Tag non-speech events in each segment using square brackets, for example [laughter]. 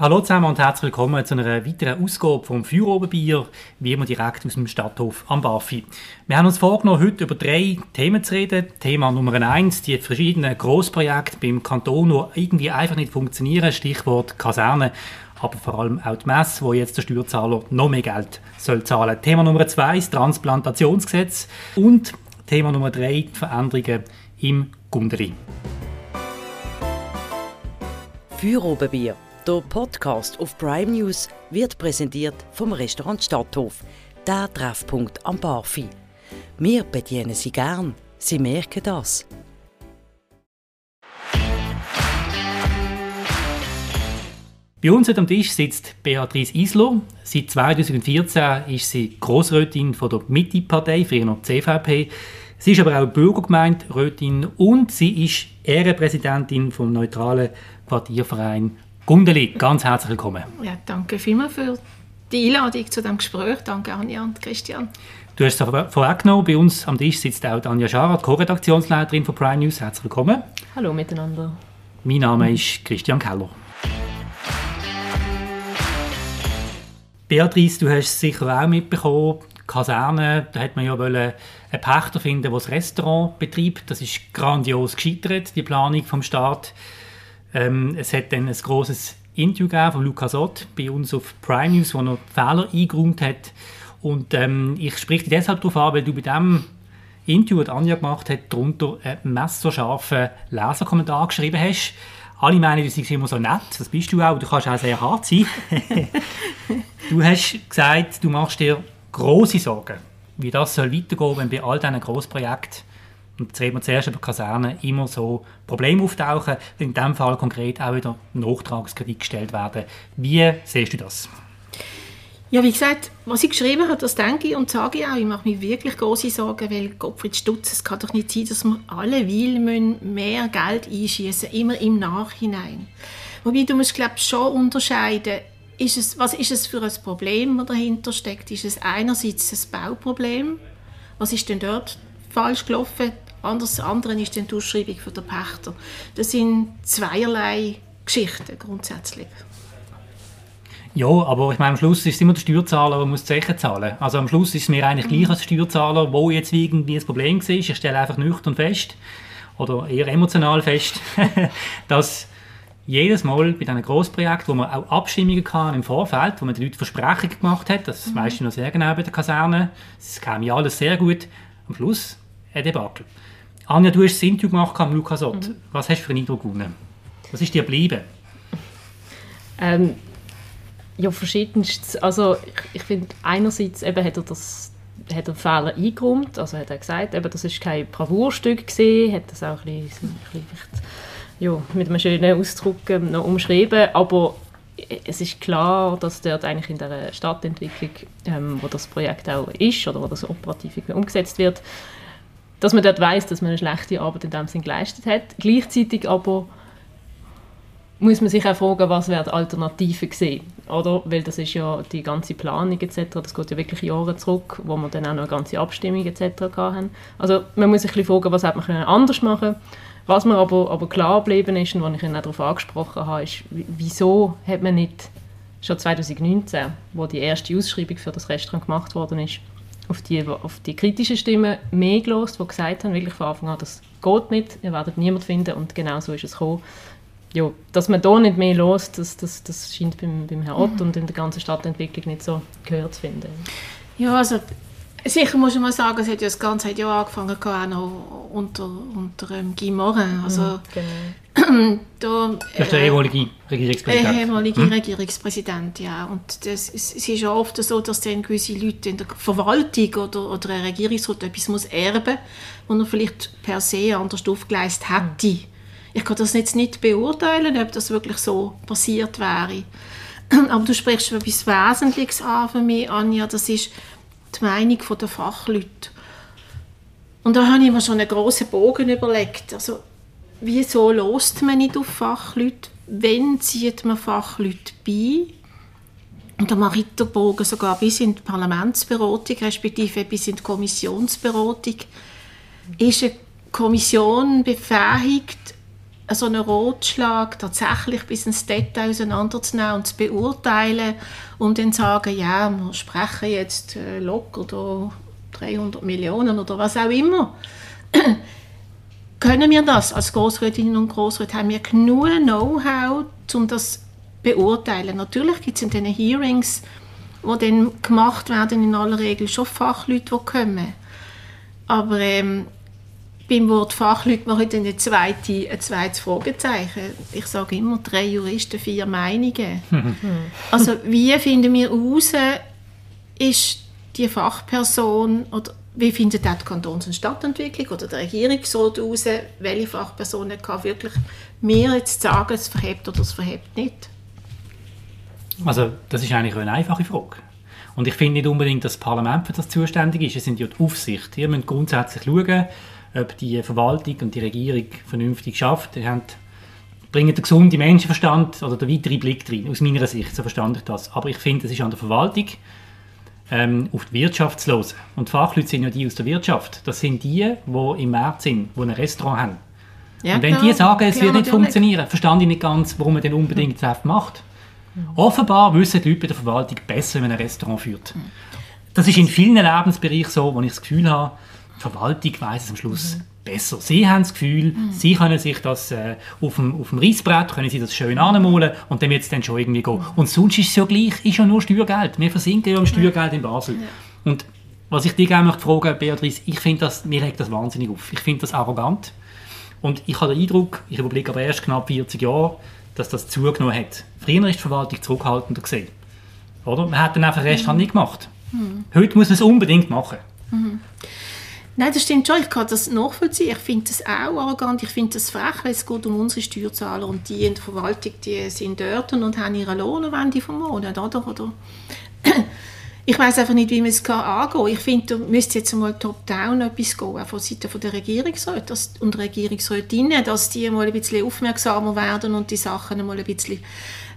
Hallo zusammen und herzlich willkommen zu einer weiteren Ausgabe vom Feuerobenbier, wie immer direkt aus dem Stadthof am Bafi. Wir haben uns vorgenommen, heute über drei Themen zu reden. Thema Nummer eins, die verschiedenen Grossprojekte beim Kanton, die irgendwie einfach nicht funktionieren, Stichwort Kaserne, aber vor allem auch die Messe, wo jetzt der Steuerzahler noch mehr Geld soll zahlen. Thema Nummer zwei, das Transplantationsgesetz und Thema Nummer drei, die Veränderungen im Gundeli. Feuerobenbier der Podcast auf Prime News wird präsentiert vom Restaurant Stadthof, der Treffpunkt am Barfi. Wir bedienen Sie gern, Sie merken das. Bei uns am Tisch sitzt Beatrice Isler. Seit 2014 ist sie Grossrätin von der Mitte-Partei, früher noch CVP. Sie ist aber auch Bürgergemeinderätin und sie ist Ehrenpräsidentin vom neutralen Quartierverein Gundeli, ganz herzlich willkommen. Ja, danke vielmals für die Einladung zu diesem Gespräch. Danke Anja und Christian. Du hast es vorweggenommen, bei uns am Tisch sitzt auch Anja Scharat, Co-Redaktionsleiterin von Prime News. Herzlich willkommen. Hallo miteinander. Mein Name ist Christian Keller. Beatrice, du hast es sicher auch mitbekommen, Kaserne, da hat man ja wollen einen Pächter finden, der das Restaurant betreibt. Das ist grandios gescheitert, die Planung vom Staat. Ähm, es hat dann ein großes Interview von Lukas Ott bei uns auf Prime News, wo er Fehler eingeräumt hat. Und ähm, ich spreche dich deshalb darauf an, weil du bei dem Interview, das Anja gemacht hat, darunter einen messerscharfen Leserkommentar geschrieben hast. Alle meinen, du seist immer so nett, das bist du auch, du kannst auch sehr hart sein. [laughs] du hast gesagt, du machst dir große Sorgen, wie das soll weitergehen, wenn bei all diesen Grossprojekten und jetzt reden wir zuerst über Kasernen, immer so Probleme auftauchen, in diesem Fall konkret auch wieder Nachtragskredit gestellt werden. Wie siehst du das? Ja, wie gesagt, was ich geschrieben habe, das denke ich und sage ich auch. Ich mache mir wirklich große Sorgen, weil Gottfried Stutz, es kann doch nicht sein, dass wir alle will mehr Geld einschießen, immer im Nachhinein. Wobei du musst, glaube ich, schon unterscheiden, ist es, was ist es für ein Problem, das dahinter steckt? Ist es einerseits ein Bauproblem? Was ist denn dort falsch gelaufen? Anders, anderen ist die Ausschreibung für den Pächter. Das sind zweierlei Geschichten grundsätzlich. Ja, aber ich meine, am Schluss ist es immer der Steuerzahler, der muss die Zeche zahlen. Also am Schluss ist es mir eigentlich gleich als Steuerzahler, wo jetzt irgendwie ein Problem war. Ich stelle einfach nüchtern fest, oder eher emotional fest, [laughs] dass jedes Mal bei diesen Grossprojekten, wo man auch Abstimmungen kann im Vorfeld, wo man den Leuten Versprechungen gemacht hat, das mhm. weißt du noch sehr genau bei der Kaserne, es kam ja alles sehr gut, am Schluss ein Debakel. Anja, du hast das Interview gemacht mit Lukas Ott. Mhm. Was hast du für einen Eindruck gewonnen? Was ist dir geblieben? Ähm, ja, verschiedenstes. Also ich, ich finde, einerseits eben hat er das hat er Fehler eingeräumt, also hat er gesagt, eben, das ist kein Bravourstück gesehen, hat das auch ein bisschen, ein bisschen ja, mit einem schönen Ausdruck ähm, noch umschrieben, aber es ist klar, dass dort eigentlich in der Stadtentwicklung, ähm, wo das Projekt auch ist oder wo das operativ umgesetzt wird, dass man dort weiß, dass man eine schlechte Arbeit in dem Sinn geleistet hat. Gleichzeitig aber muss man sich auch fragen, was wäre die Alternative gewesen, oder? Weil das ist ja die ganze Planung etc., das geht ja wirklich Jahre zurück, wo wir dann auch noch eine ganze Abstimmung etc. hatten. Also man muss sich ein fragen, was hätte man anders machen können. Was mir aber, aber klar geblieben ist und was ich ihn auch darauf angesprochen habe, ist, wieso hat man nicht schon 2019, wo die erste Ausschreibung für das Restaurant gemacht worden ist, auf die, auf die kritischen Stimmen mehr gelost, die gesagt haben, wirklich von Anfang an, das geht nicht, ihr werdet niemand finden und genau so ist es gekommen. Ja, dass man da nicht mehr los, das, das, das scheint beim, beim Herrn Ott mhm. und in der ganzen Stadtentwicklung nicht so gehört zu finden. Ja, also Sicher muss mal sagen, es hat ja das ganze Jahr angefangen, auch noch unter, unter ähm, Guy Morin. Also, mhm, genau. [clears throat] da, das ist der ehemalige Regierungspräsident. Der ehemalige hm? Regierungspräsident, ja. Und das, es, es ist ja oft so, dass dann gewisse Leute in der Verwaltung oder, oder ein Regierungsrat etwas muss erben muss, was er vielleicht per se anders aufgeleistet hätte. Ich kann das jetzt nicht beurteilen, ob das wirklich so passiert wäre. [clears throat] Aber du sprichst etwas Wesentliches an für mich, Anja. Das ist die Meinung der Fachleute. Und da habe ich mir schon einen grossen Bogen überlegt. Also, wieso lost man nicht auf Fachleute? Wenn zieht man Fachleute bei? Und da mache ich den Bogen sogar bis in die Parlamentsberatung, respektive bis in die Kommissionsberatung. Ist eine Kommission befähigt, so einen Rotschlag tatsächlich bis ins Detail auseinanderzunehmen und zu beurteilen und dann sagen, ja, wir sprechen jetzt äh, locker da 300 Millionen oder was auch immer. Können wir das als Großrätinnen und Großräte? Haben wir genug Know-how, um das zu beurteilen? Natürlich gibt es in diesen Hearings, die dann gemacht werden, in aller Regel schon Fachleute, die kommen. Aber ähm, beim Wort Fachleute mache ich dann ein, zweite, ein zweites Fragezeichen. Ich sage immer drei Juristen, vier Meinungen. [laughs] also wie finden wir heraus, ist die Fachperson oder wie findet auch die Kantons- und Stadtentwicklung oder der Regierungsrat heraus, welche Fachperson kann wirklich mir jetzt sagen, es verhebt oder es verhebt nicht? Also das ist eigentlich eine einfache Frage. Und ich finde nicht unbedingt, dass das Parlament für das zuständig ist. Es sind ja die Aufsicht. Ihr müsst grundsätzlich schauen, ob die Verwaltung und die Regierung vernünftig schafft. Ihr habt, bringen den gesunden Menschenverstand oder den weiteren Blick rein, aus meiner Sicht, so verstand ich das. Aber ich finde, es ist an der Verwaltung, ähm, auf die Wirtschaft zu hören. Und die Fachleute sind ja die aus der Wirtschaft. Das sind die, die im März sind, die ein Restaurant haben. Ja, und wenn klar, die sagen, es klar, wird nicht funktionieren, verstand ich nicht ganz, warum man denn unbedingt das macht. Mhm. Offenbar wissen die Leute bei der Verwaltung besser, wie man ein Restaurant führt. Mhm. Das ist in vielen Lebensbereichen so, wo ich das Gefühl habe, die Verwaltung weiß es am Schluss mhm. Besser. Sie haben das Gefühl, mhm. sie können sich das äh, auf, dem, auf dem Reissbrett, können sie das schön anmalen und dann wird es dann schon irgendwie gehen. Und sonst ist es ja gleich, ist ja nur Steuergeld. Wir versinken ja im Steuergeld in Basel. Ja. Und was ich dich gerne möchte fragen, Beatrice, ich finde das, mir regt das wahnsinnig auf. Ich finde das arrogant. Und ich habe den Eindruck, ich überlege aber erst knapp 40 Jahre, dass das zugenommen hat. Früher ist die Verwaltung zurückhaltender gesehen. Oder? Man hat dann einfach Restaurant mhm. nicht gemacht. Mhm. Heute muss man es unbedingt machen. Mhm. Nein, das stimmt schon. Ich kann das nachvollziehen. Ich finde das auch arrogant. Ich finde das frech, weil es geht um unsere Steuerzahler und die in der Verwaltung, die sind dort und haben ihren Lohn am Ende vom Monat, oder? oder? Ich weiß einfach nicht, wie man es angehen kann. Ich finde, da müsste jetzt mal top-down etwas gehen, auch von Seiten der Regierungsräte und Regierungsrätinnen, dass die mal ein bisschen aufmerksamer werden und die Sachen mal ein bisschen,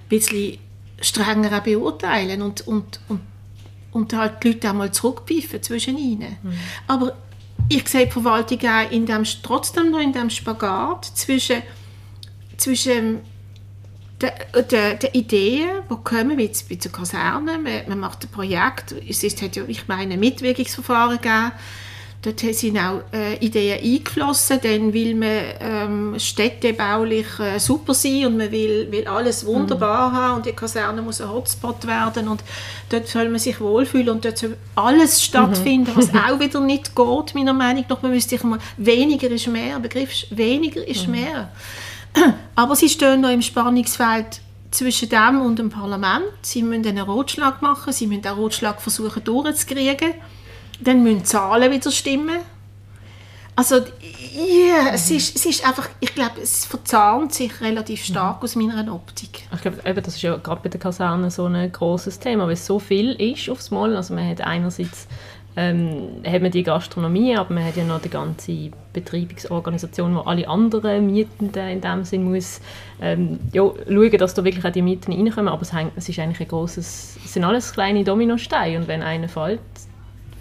bisschen strenger beurteilen und, und, und, und halt die Leute auch mal zurückpfeifen zwischen ihnen. Mhm. Aber ich sehe die Verwaltung auch in dem, trotzdem noch in dem Spagat zwischen, zwischen der, der, der Ideen, die kommen, wie bei der Kaserne, man, man macht ein Projekt, es ist, hat ja, ich meine, ein Mitwirkungsverfahren gegeben, Dort sind auch äh, Ideen eingeflossen, dann will man ähm, städtebaulich äh, super sein und man will, will alles wunderbar mhm. haben und die Kaserne muss ein Hotspot werden und dort soll man sich wohlfühlen und dort soll alles stattfinden, mhm. was [laughs] auch wieder nicht geht, meiner Meinung nach. Man müsste sich mal, weniger ist mehr, Begriff weniger ist mhm. mehr. [clears throat] Aber sie stehen noch im Spannungsfeld zwischen dem und dem Parlament. Sie müssen einen Rotschlag machen, sie müssen den Rotschlag versuchen durchzukriegen dann müssen die Zahlen wieder stimmen. Also, yeah, mhm. es, ist, es ist einfach, ich glaube, es verzahnt sich relativ stark mhm. aus meiner Optik. Ich glaube, eben, das ist ja gerade bei der Kaserne so ein großes Thema, weil es so viel ist aufs Mal. Also man hat einerseits ähm, hat man die Gastronomie, aber man hat ja noch die ganze Betreibungsorganisation, wo alle anderen Mietenden in dem Sinn muss ähm, ja, schauen, dass da wirklich auch die Mieten reinkommen. Aber es, hängt, es ist eigentlich ein großes, es sind alles kleine Dominosteine und wenn einer fällt,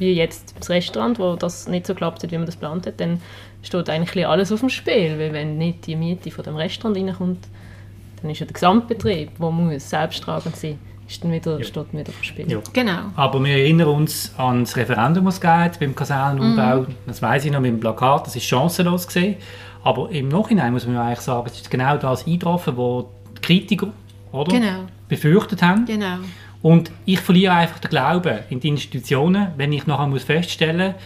wie jetzt das Restaurant, wo das nicht so klappt hat, wie man das geplant hat, dann steht eigentlich alles auf dem Spiel, weil wenn nicht die Miete von dem Restaurant reinkommt, dann ist ja der Gesamtbetrieb, der muss selbsttragend sein ist dann wieder, ja. steht wieder auf dem Spiel. Ja. Genau. Aber wir erinnern uns an das Referendum, das es geht beim Kasernenumbau. Mm. Das weiß ich noch mit dem Plakat, das ist chancenlos gesehen. Aber im Nachhinein muss man eigentlich sagen, es ist genau das eingetroffen, was die Kritiker oder, genau. befürchtet haben. Genau. Und ich verliere einfach den Glauben in die Institutionen, wenn ich nachher muss feststellen muss,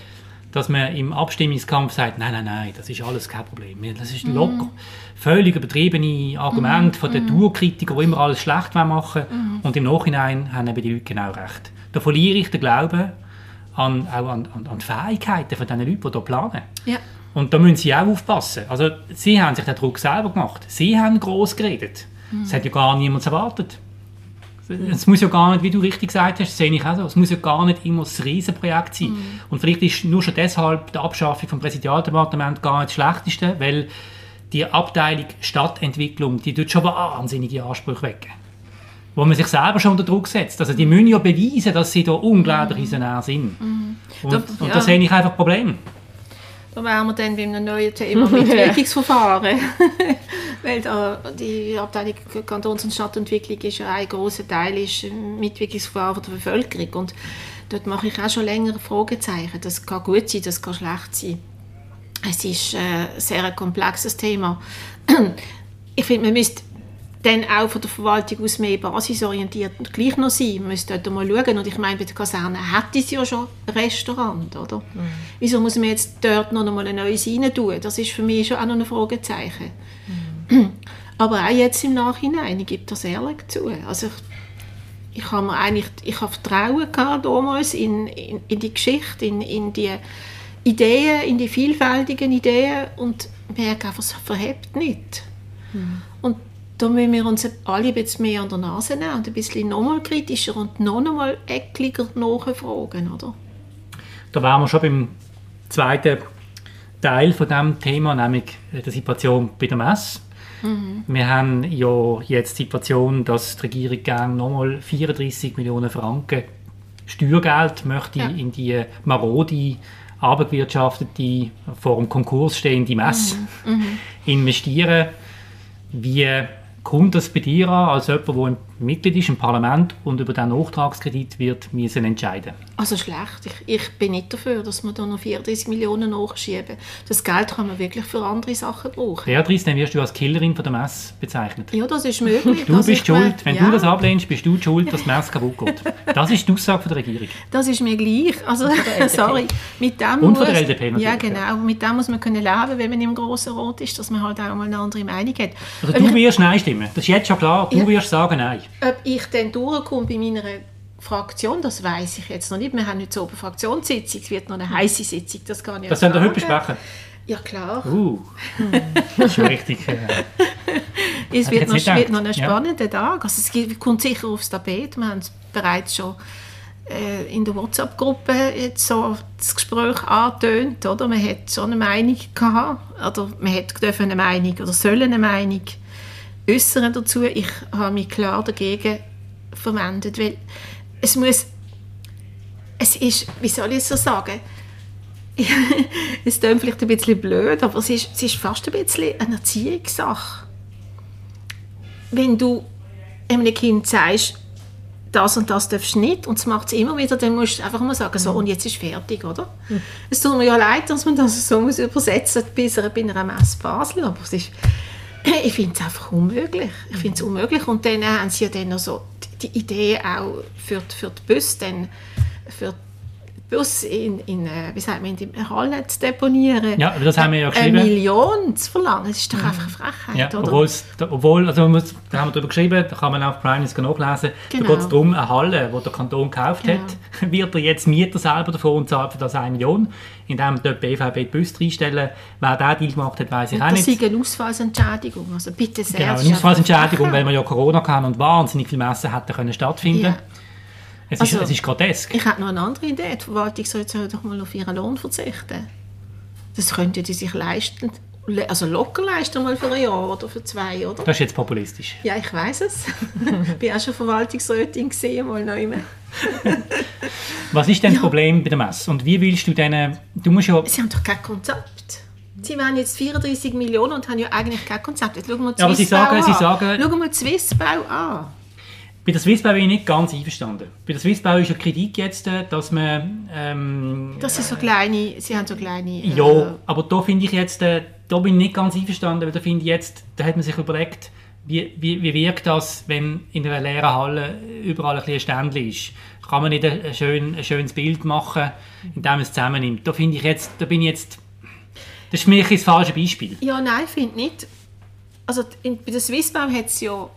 dass man im Abstimmungskampf sagt, nein, nein, nein, das ist alles kein Problem. Das ist mhm. locker. Völlig übertriebene Argumente mm. von den mm. Tourkritikern, die immer alles schlecht machen mm. Und im Nachhinein haben eben die Leute genau recht. Da verliere ich den Glauben an, auch an, an, an die Fähigkeiten von den Leuten, die hier planen. Ja. Und da müssen sie auch aufpassen. Also, sie haben sich den Druck selber gemacht. Sie haben groß geredet. Das hat ja gar niemand erwartet. Es muss ja gar nicht, wie du richtig gesagt hast, das sehe ich auch so, es muss ja gar nicht immer das Riesenprojekt sein. Mhm. Und vielleicht ist nur schon deshalb die Abschaffung vom Präsidialdepartement gar nicht das Schlechteste, weil die Abteilung Stadtentwicklung, die tut schon wahnsinnige Ansprüche wecken. Wo man sich selber schon unter Druck setzt. Also die müssen ja beweisen, dass sie da unglaublich visionär sind. Mhm. Und, da, und ja. da sehe ich einfach Probleme. Da wären wir dann bei einem neuen Thema mit [laughs] Wirkungsverfahren. [laughs] Weil da, die Abteilung Kantons- und Stadtentwicklung ist ja ein großer Teil ist Mitwirkungsverfahren der Bevölkerung und dort mache ich auch schon länger Fragezeichen. Das kann gut sein, das kann schlecht sein. Es ist äh, ein sehr komplexes Thema. [clears throat] Ich finde, man müsste dann auch von der Verwaltung aus mehr basisorientiert gleich noch sein. Man müsste dort mal schauen. Und ich meine, bei der Kaserne hat es ja schon ein Restaurant, oder? Mhm. Wieso muss man jetzt dort noch mal ein neues rein tun? Das ist für mich schon auch noch ein Fragezeichen. Mhm. Aber auch jetzt im Nachhinein, ich gebe das ehrlich zu. Also ich, ich habe mir eigentlich, ich habe Vertrauen gehabt damals in, in, in die Geschichte, in, in die Ideen, in die vielfältigen Ideen und merke einfach, es verhebt nicht. Mhm. Und da müssen wir uns alle ein bisschen mehr an der Nase nehmen und ein bisschen nochmal kritischer und noch einmal eckliger nachfragen, oder? Da wären wir schon beim zweiten Teil von diesem Thema, nämlich der Situation bei der Messe. Mhm. Wir haben ja jetzt die Situation, dass die Regierung gerne nochmal 34 Millionen Franken Steuergeld möchte ja. in die marode, abgewirtschaftete, vor dem Konkurs stehende Messe mhm. Mhm. investieren. Wie kommt das bei dir an, als jemand, der Mitglied ist im Parlament und über diesen Nachtragskredit wird müssen entscheiden Also schlecht. Ich, ich bin nicht dafür, dass wir da noch 34 Millionen nachschieben. Das Geld kann man wirklich für andere Sachen brauchen. Beatrice, dann wirst du als Killerin von der Messe bezeichnet. Ja, das ist möglich. Du bist schuld. Wenn ja. du das ablehnst, bist du schuld, dass die Messe kaputt geht. Das ist die Aussage von der Regierung. Das ist mir gleich. Also, [laughs] sorry. Mit dem und von der LDP natürlich. Ja, genau. Mit dem muss man können leben, wenn man im grossen Rot ist, dass man halt auch mal eine andere Meinung hat. Also du wirst Nein stimmen. Das ist jetzt schon klar. Du ja. wirst sagen Nein. Ob ich dann durchkomme bei meiner Fraktion, das weiß ich jetzt noch nicht. Wir haben nicht so eine Fraktionssitzung, es wird noch eine heiße Sitzung, das kann ich Das sollen wir heute besprechen? Ja, klar. Uh, das ist schon richtig. [laughs] es wird noch, wird noch ein spannender ja. Tag. Also es kommt sicher aufs Tapet. Wir haben es bereits schon äh, in der WhatsApp-Gruppe jetzt so das Gespräch angetönt, oder? Man hat so eine Meinung gehabt, oder man hat eine Meinung oder soll eine Meinung äußern dazu. Ich habe mich klar dagegen verwendet, weil es muss, es ist, wie soll ich es so sagen, [laughs] es klingt vielleicht ein bisschen blöd, aber es ist, es ist fast ein bisschen eine Erziehungssache. Wenn du einem Kind sagst, das und das darfst du nicht und es macht es immer wieder, dann musst du einfach mal sagen, so, mhm. und jetzt ist fertig, oder? Mhm. Es tut mir ja leid, dass man das so muss übersetzen muss bei einer Messe Basel, aber es ist, ich finde es einfach unmöglich. Ich finde es unmöglich und dann haben sie ja dann noch so die Idee auch für, die, für die Bus, dann für Bus in, in, äh, wie sagt man, in der Halle zu deponieren. Ja, das haben wir ja geschrieben. Eine Million zu verlangen, das ist doch einfach Frechheit, ja, oder? Obwohl, also muss, da haben wir darüber geschrieben, da kann man auf Prime nachlesen, genau. da geht es darum, eine Halle, die der Kanton gekauft genau. hat, [laughs] wird er jetzt Mieter selber davon und zahlt für das eine Million, indem dort BVB die Bus reinstellen. Wer diesen Deal gemacht hat, weiß ich und auch nicht. Das ist eine Ausfallsentschädigung, also bitte sehr. Genau, eine Ausfallsentschädigung, weil wir ja Corona hatten und wahnsinnig viele Messen hätten können stattfinden können. Ja. Es, also, ist, es ist grotesk. Ich habe noch eine andere Idee. Die Verwaltung soll jetzt doch mal auf ihren Lohn verzichten. Das könnte die sich leisten. Also locker leisten mal für ein Jahr oder für zwei, oder? Das ist jetzt populistisch. Ja, ich weiß es. ich bin auch schon Verwaltungsrätin gesehen, mal neu. Was ist denn ja. das Problem bei der Messe? Und wie willst du denen... Du musst ja... Sie haben doch kein Konzept. Sie haben jetzt 34 Millionen und haben ja eigentlich kein Konzept. Jetzt schauen wir ja, aber Sie sagen, Sie sagen... Schauen wir Swissbau an. Bei der Swissbau bin ich nicht ganz einverstanden. Bei der Swissbau ist ja Kritik jetzt, äh, dass man... Ähm, das sind so kleine, sie haben so kleine... Äh, ja, aber da finde ich jetzt, äh, da bin ich nicht ganz einverstanden, weil da finde ich jetzt, da hat man sich überlegt, wie, wie, wie wirkt das, wenn in einer leeren Halle überall ein, ein Ständchen ist? Kann man nicht ein, schön, ein schönes Bild machen, indem man es zusammennimmt? Da finde ich jetzt, da bin ich jetzt... Das ist für mich das falsche Beispiel. Ja, nein, ich finde nicht. Also in, bei der Swissbau hat es ja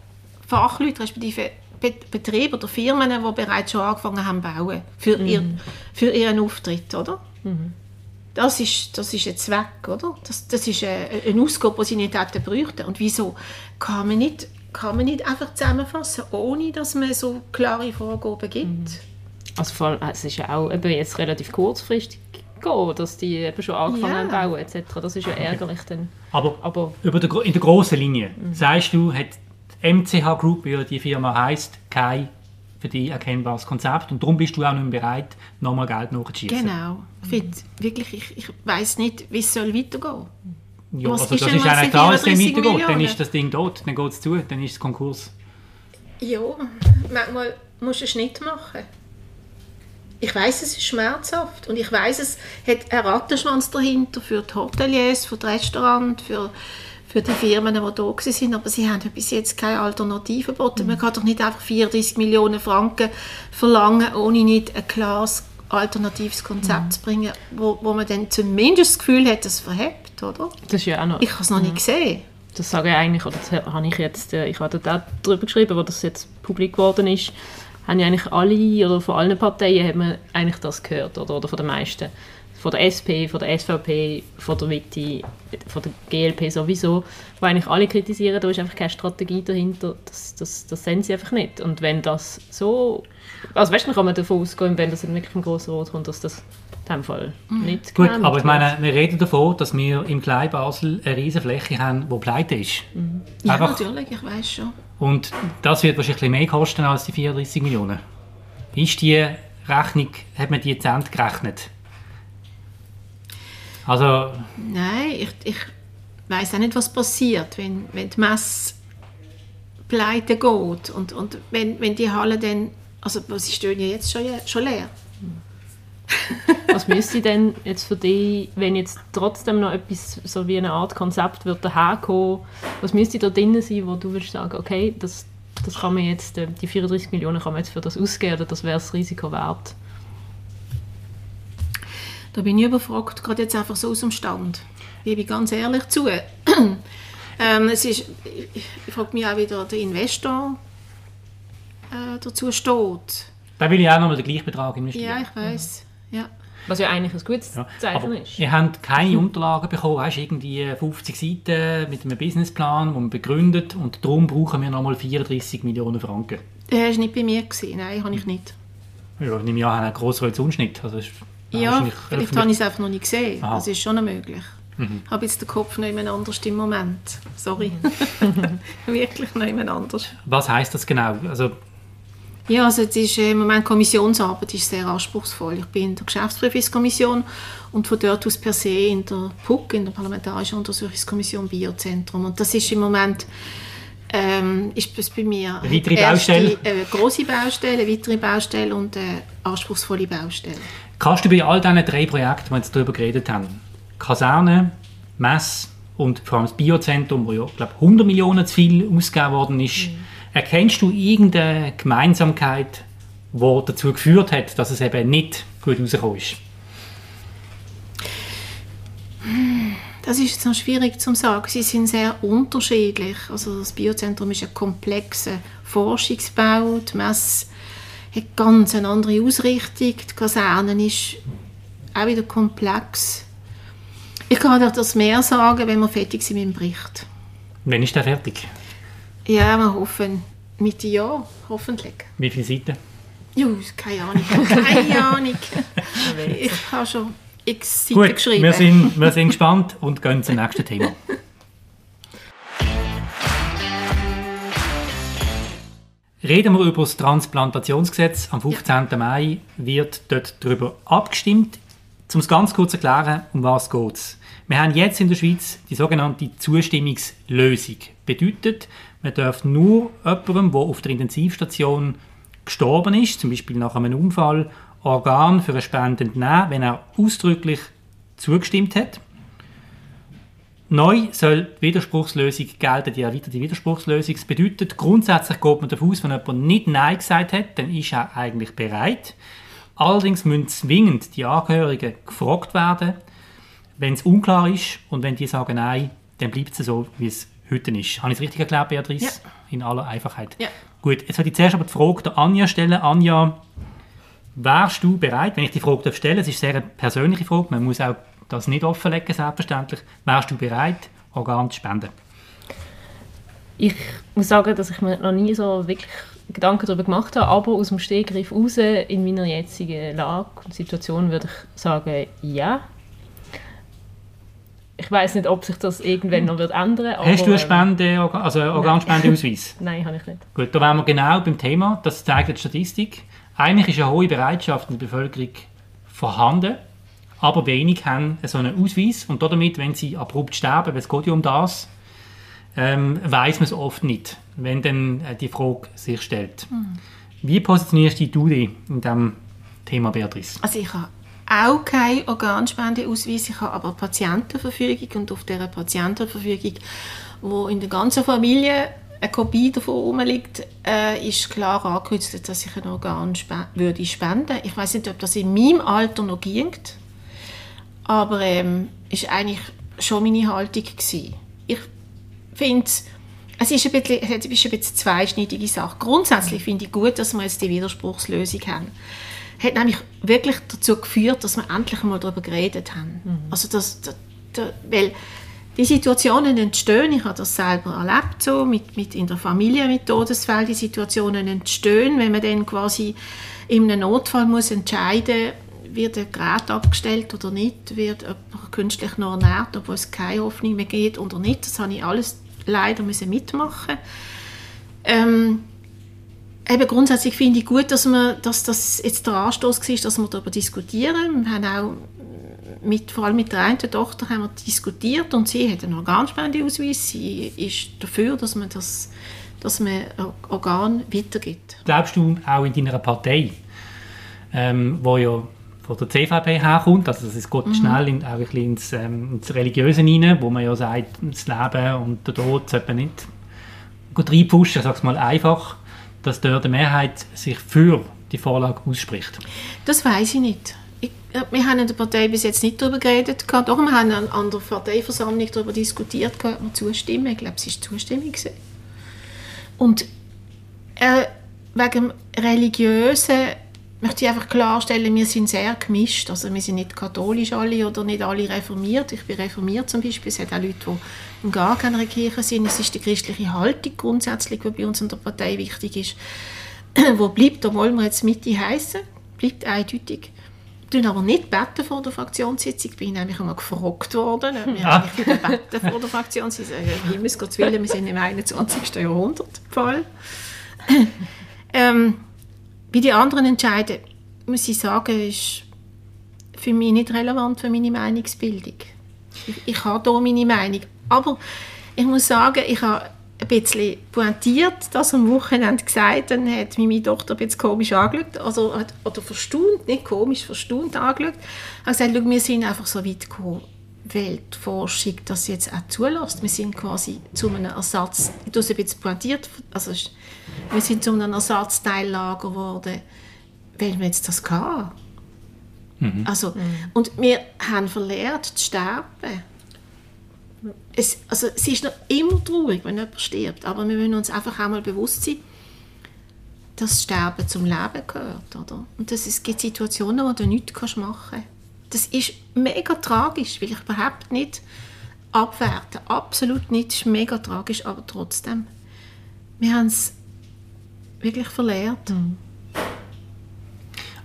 Fachleute, respektive Betriebe oder Firmen, die bereits schon angefangen haben zu bauen für, mhm. ihr, für ihren Auftritt, oder? Mhm. Das ist, das ist jetzt weg, oder? Das, das ist eine, eine Ausgabe, die sie nicht hätten bräuchten. Und wieso kann man nicht, kann man nicht einfach zusammenfassen, ohne dass man so klare Vorgaben gibt? Mhm. Also vor allem, es ist ja auch eben jetzt relativ kurzfristig gehen, dass die eben schon angefangen ja. haben bauen etc. Das ist ja ärgerlich dann. Aber, aber über der, in der grossen Linie, mhm. sagst du, hat MCH Group, wie die Firma heißt, kein für dich erkennbares Konzept und darum bist du auch nicht mehr bereit, nochmal Geld nachzuschießen. Genau. Ich finde wirklich, ich, ich weiß nicht, wie es soll weitergehen Ja, Was also ist das ist eigentlich klar, es 34 weitergeht. Dann ist das Ding tot, dann geht es zu, dann ist es Konkurs. Ja, manchmal musst du einen Schnitt machen. Ich weiß, es ist schmerzhaft und ich weiß, es hat einen Rattenschwanz dahinter für die Hoteliers, für die Restaurants, für, für die Firmen, die da waren, aber sie haben bis jetzt keine Alternative geboten. Man kann doch nicht einfach 34 Millionen Franken verlangen, ohne nicht ein klares alternatives Konzept zu bringen, wo, wo man dann zumindest das Gefühl hat, es verhebt, oder? Das ist ja auch noch... Ich habe es noch nicht gesehen. das sage ich eigentlich, oder das habe ich jetzt, äh, ich habe auch darüber geschrieben, wo das jetzt publik geworden ist, haben ja eigentlich alle, oder von allen Parteien hat man eigentlich das gehört, oder, oder von den meisten. Von der SP, von der SVP, von der Mitte, von der GLP sowieso, wo eigentlich alle kritisieren, da ist einfach keine Strategie dahinter, das, das, das sehen sie einfach nicht. Und wenn das so, also weißt du, kann man davon ausgehen, wenn das in wirklich im grossen Rot kommt, dass das in dem Fall nicht Gut, aber ich meine, wir reden davon, dass wir im Klein Basel eine riesige Fläche haben, die pleite ist. Ja, Einfach- natürlich, ich weiß schon. Und das wird wahrscheinlich mehr kosten als die 34 Millionen. Ist die Rechnung, hat man die Ende gerechnet? Also, Nein, ich, ich weiß auch nicht, was passiert, wenn, wenn die Messe pleite geht und, und wenn, wenn die Halle dann, also sie stehen ja jetzt schon, schon leer. [laughs] Was müsste denn jetzt für dich, wenn jetzt trotzdem noch etwas, so wie eine Art Konzept wird daherkommen, was müsste da drin sein, wo du würdest sagen, okay, das, das kann man jetzt, äh, die 34 Millionen kann man jetzt für das ausgeben oder das wäre das Risiko wert? Da bin ich überfragt, gerade jetzt einfach so aus dem Stand. Ich ganz ehrlich zu. [clears throat] ähm, es ist, ich, ich frage mich auch, wie da der Investor äh, dazu steht. da will ich auch nochmal den gleichen Betrag investieren. Ja, ich weiß. Ja. Was ja eigentlich ein gutes Ja, Zeichen ist. ihr habt keine Unterlagen bekommen, weißt, irgendwie 50 Seiten mit einem Businessplan, den man begründet und darum brauchen wir nochmal 34 Millionen Franken. Der war nicht bei mir. Gewesen. Nein, habe ich nicht. Ja, nehme ich an, einen grossen Unschnitt. Also ist Ja, vielleicht habe ich es einfach noch nicht gesehen. Aha. Das ist schon noch möglich. Ich habe jetzt den Kopf noch jemand anders im Moment. Sorry. [laughs] Wirklich noch jemand anders. Was heisst das genau? Also, Ja, also jetzt ist äh, im Moment Kommissionsarbeit ist sehr anspruchsvoll. Ich bin in der Geschäftsprüfungskommission und von dort aus per se in der PUC, in der Parlamentarischen Untersuchungskommission Biozentrum. Und das ist im Moment ähm, ist das bei mir Eine weitere erste, Baustelle? Äh, grosse Baustelle, eine weitere Baustelle und äh, anspruchsvolle Baustelle. Kannst du bei all diesen drei Projekten, die wir jetzt darüber geredet haben, Kaserne, Mess und vor allem das Biozentrum, wo ja, glaube 100 Millionen zu viel ausgegeben worden ist, erkennst du irgendeine Gemeinsamkeit, die dazu geführt hat, dass es eben nicht gut rausgekommen ist? Das ist jetzt noch schwierig zu sagen. Sie sind sehr unterschiedlich. Also das Biozentrum ist ein komplexer Forschungsbau. Die Messe hat ganz eine andere Ausrichtung. Die Kaserne ist auch wieder komplex. Ich kann dir das mehr sagen, wenn wir fertig sind mit dem Bericht. Wann ist der fertig? Ja, wir hoffen Mitte Jahr, hoffentlich. Wie viele Seiten? Ja, keine Ahnung. [laughs] Keine Ahnung. Ich habe schon x Seiten Gut, geschrieben. wir sind, wir sind gespannt und gehen zum nächsten Thema. [laughs] Reden wir über das Transplantationsgesetz. Am 15. Mai wird dort darüber abgestimmt. Um es ganz kurz zu erklären, um was geht es. Wir haben jetzt in der Schweiz die sogenannte Zustimmungslösung. Bedeutet, man darf nur jemandem, der auf der Intensivstation gestorben ist, zum Beispiel nach einem Unfall, Organ für eine Spende entnehmen, wenn er ausdrücklich zugestimmt hat. Neu soll die Widerspruchslösung gelten, die erweiterte Widerspruchslösung. Das bedeutet, grundsätzlich geht man davon aus, wenn jemand nicht Nein gesagt hat, dann ist er eigentlich bereit. Allerdings müssen zwingend die Angehörigen gefragt werden, wenn es unklar ist und wenn die sagen Nein, dann bleibt es so, wie es heute ist. Habe ich es richtig erklärt, Beatrice? Ja. In aller Einfachheit. Ja. Gut, jetzt würde ich zuerst aber die Frage der Anja stellen. Anja, wärst du bereit, wenn ich die Frage darf stellen, es ist eine sehr persönliche Frage, man muss auch das nicht offenlegen, selbstverständlich, wärst du bereit, Organ zu spenden? Ich muss sagen, dass ich mir noch nie so wirklich Gedanken darüber gemacht habe, aber aus dem Stegreif raus, in meiner jetzigen Lage und Situation, würde ich sagen, ja. Ich weiß nicht, ob sich das irgendwann noch wird ändern wird. Hast du einen ähm, Spende, also einen Organspendeausweis? [laughs] Nein, habe ich nicht. Gut, da wären wir genau beim Thema, das zeigt die Statistik. Eigentlich ist eine hohe Bereitschaft in der Bevölkerung vorhanden, aber wenig haben so einen Ausweis und damit, wenn sie abrupt sterben, weil es geht ja um das, ähm, weiß man es oft nicht, wenn dann äh, die Frage sich stellt. Mhm. Wie positionierst du dich in diesem Thema, Beatrice? Also ich habe auch keinen Organspendeausweis, ich habe aber Patientenverfügung und auf dieser Patientenverfügung, wo in der ganzen Familie eine Kopie davon rumliegt, äh, ist klar angekreuzt, dass ich ein Organ spe würde spenden. Ich weiß nicht, ob das in meinem Alter noch ging, aber ähm, ist eigentlich schon meine Haltung gewesen. Ich finde, es ist ein bisschen, es ist ein bisschen zweischneidige Sache. Grundsätzlich finde ich gut, dass wir jetzt die Widerspruchslösung haben. Hat nämlich wirklich dazu geführt, dass wir endlich einmal darüber geredet haben. Mhm. Also das, das, das, weil die Situationen entstehen, ich habe das selber erlebt, so, mit, mit in der Familie mit Todesfällen, die Situationen entstehen, wenn man dann quasi in einem Notfall muss entscheiden wird ein Gerät abgestellt oder nicht, wird jemand künstlich noch ernährt, obwohl es keine Hoffnung mehr geht oder nicht. Das habe ich alles leider müssen mitmachen ähm, eben grundsätzlich finde ich gut, dass, wir, dass das jetzt der Anstoß war, dass wir darüber diskutieren. Wir haben auch mit, vor allem mit der einen Tochter haben wir diskutiert und sie hat einen Organspendeausweis. Sie ist dafür, dass man das dass man Organ weitergibt. Glaubst du auch in deiner Partei, ähm, wo ja von der CVP herkommt, also das geht mhm. schnell in, auch ein bisschen ins, ähm, ins Religiöse hinein, wo man ja sagt, das Leben und der Tod sollte man nicht reinpushen, sag mal einfach, dass dort die Mehrheit sich für die Vorlage ausspricht. Das weiß ich nicht wir haben in der Partei bis jetzt nicht darüber geredet. Doch, wir haben an der Parteiversammlung darüber diskutiert, ob wir zustimmen. Ich glaube, es war Zustimmung. Und äh, wegen religiösen möchte ich einfach klarstellen, wir sind sehr gemischt. Also wir sind nicht katholisch alle oder nicht alle reformiert. Ich bin reformiert zum Beispiel. Es hat auch Leute, die in gar keiner Kirche sind. Es ist die christliche Haltung grundsätzlich, die bei uns in der Partei wichtig ist. [clears throat] wo bleibt, da wollen wir jetzt Mitte heißen, bleibt eindeutig tun aber nicht beten vor der Fraktionssitzung. Ich bin nämlich einmal gefragt worden, wir ja. eigentlich beten vor der Fraktionssitzung. Himmels Gottes Willen, wir sind im 21. Jahrhundert voll. [clears throat] ähm, wie die anderen entscheiden, muss ich sagen, ist für mich nicht relevant für meine Meinungsbildung. Ich, ich habe hier meine Meinung. Aber ich muss sagen, ich habe ein bisschen pointiert das am Wochenende gesagt, dann hat mich meine Tochter ein bisschen komisch angeschaut, also, oder verstaunt, nicht komisch, verstaunt angeschaut, hat gesagt, wir sind einfach so weit gekommen, weil die Forschung das jetzt auch zulässt. Wir sind quasi zu einem Ersatz, ich habe es ein bisschen pointiert, also wir sind zu einem Ersatzteillager geworden, weil wir jetzt das hatten. Mhm. Also, mhm. Und wir haben verlernt zu sterben es, also, es ist noch immer traurig, wenn jemand stirbt, aber wir müssen uns einfach einmal bewusst sein, dass Sterben zum Leben gehört. Oder? Und dass es gibt Situationen, wo du nichts machen kannst. Das ist mega tragisch, will ich überhaupt nicht abwerten. Absolut nicht, das ist mega tragisch, aber trotzdem. Wir haben es wirklich verlehrt. Mhm.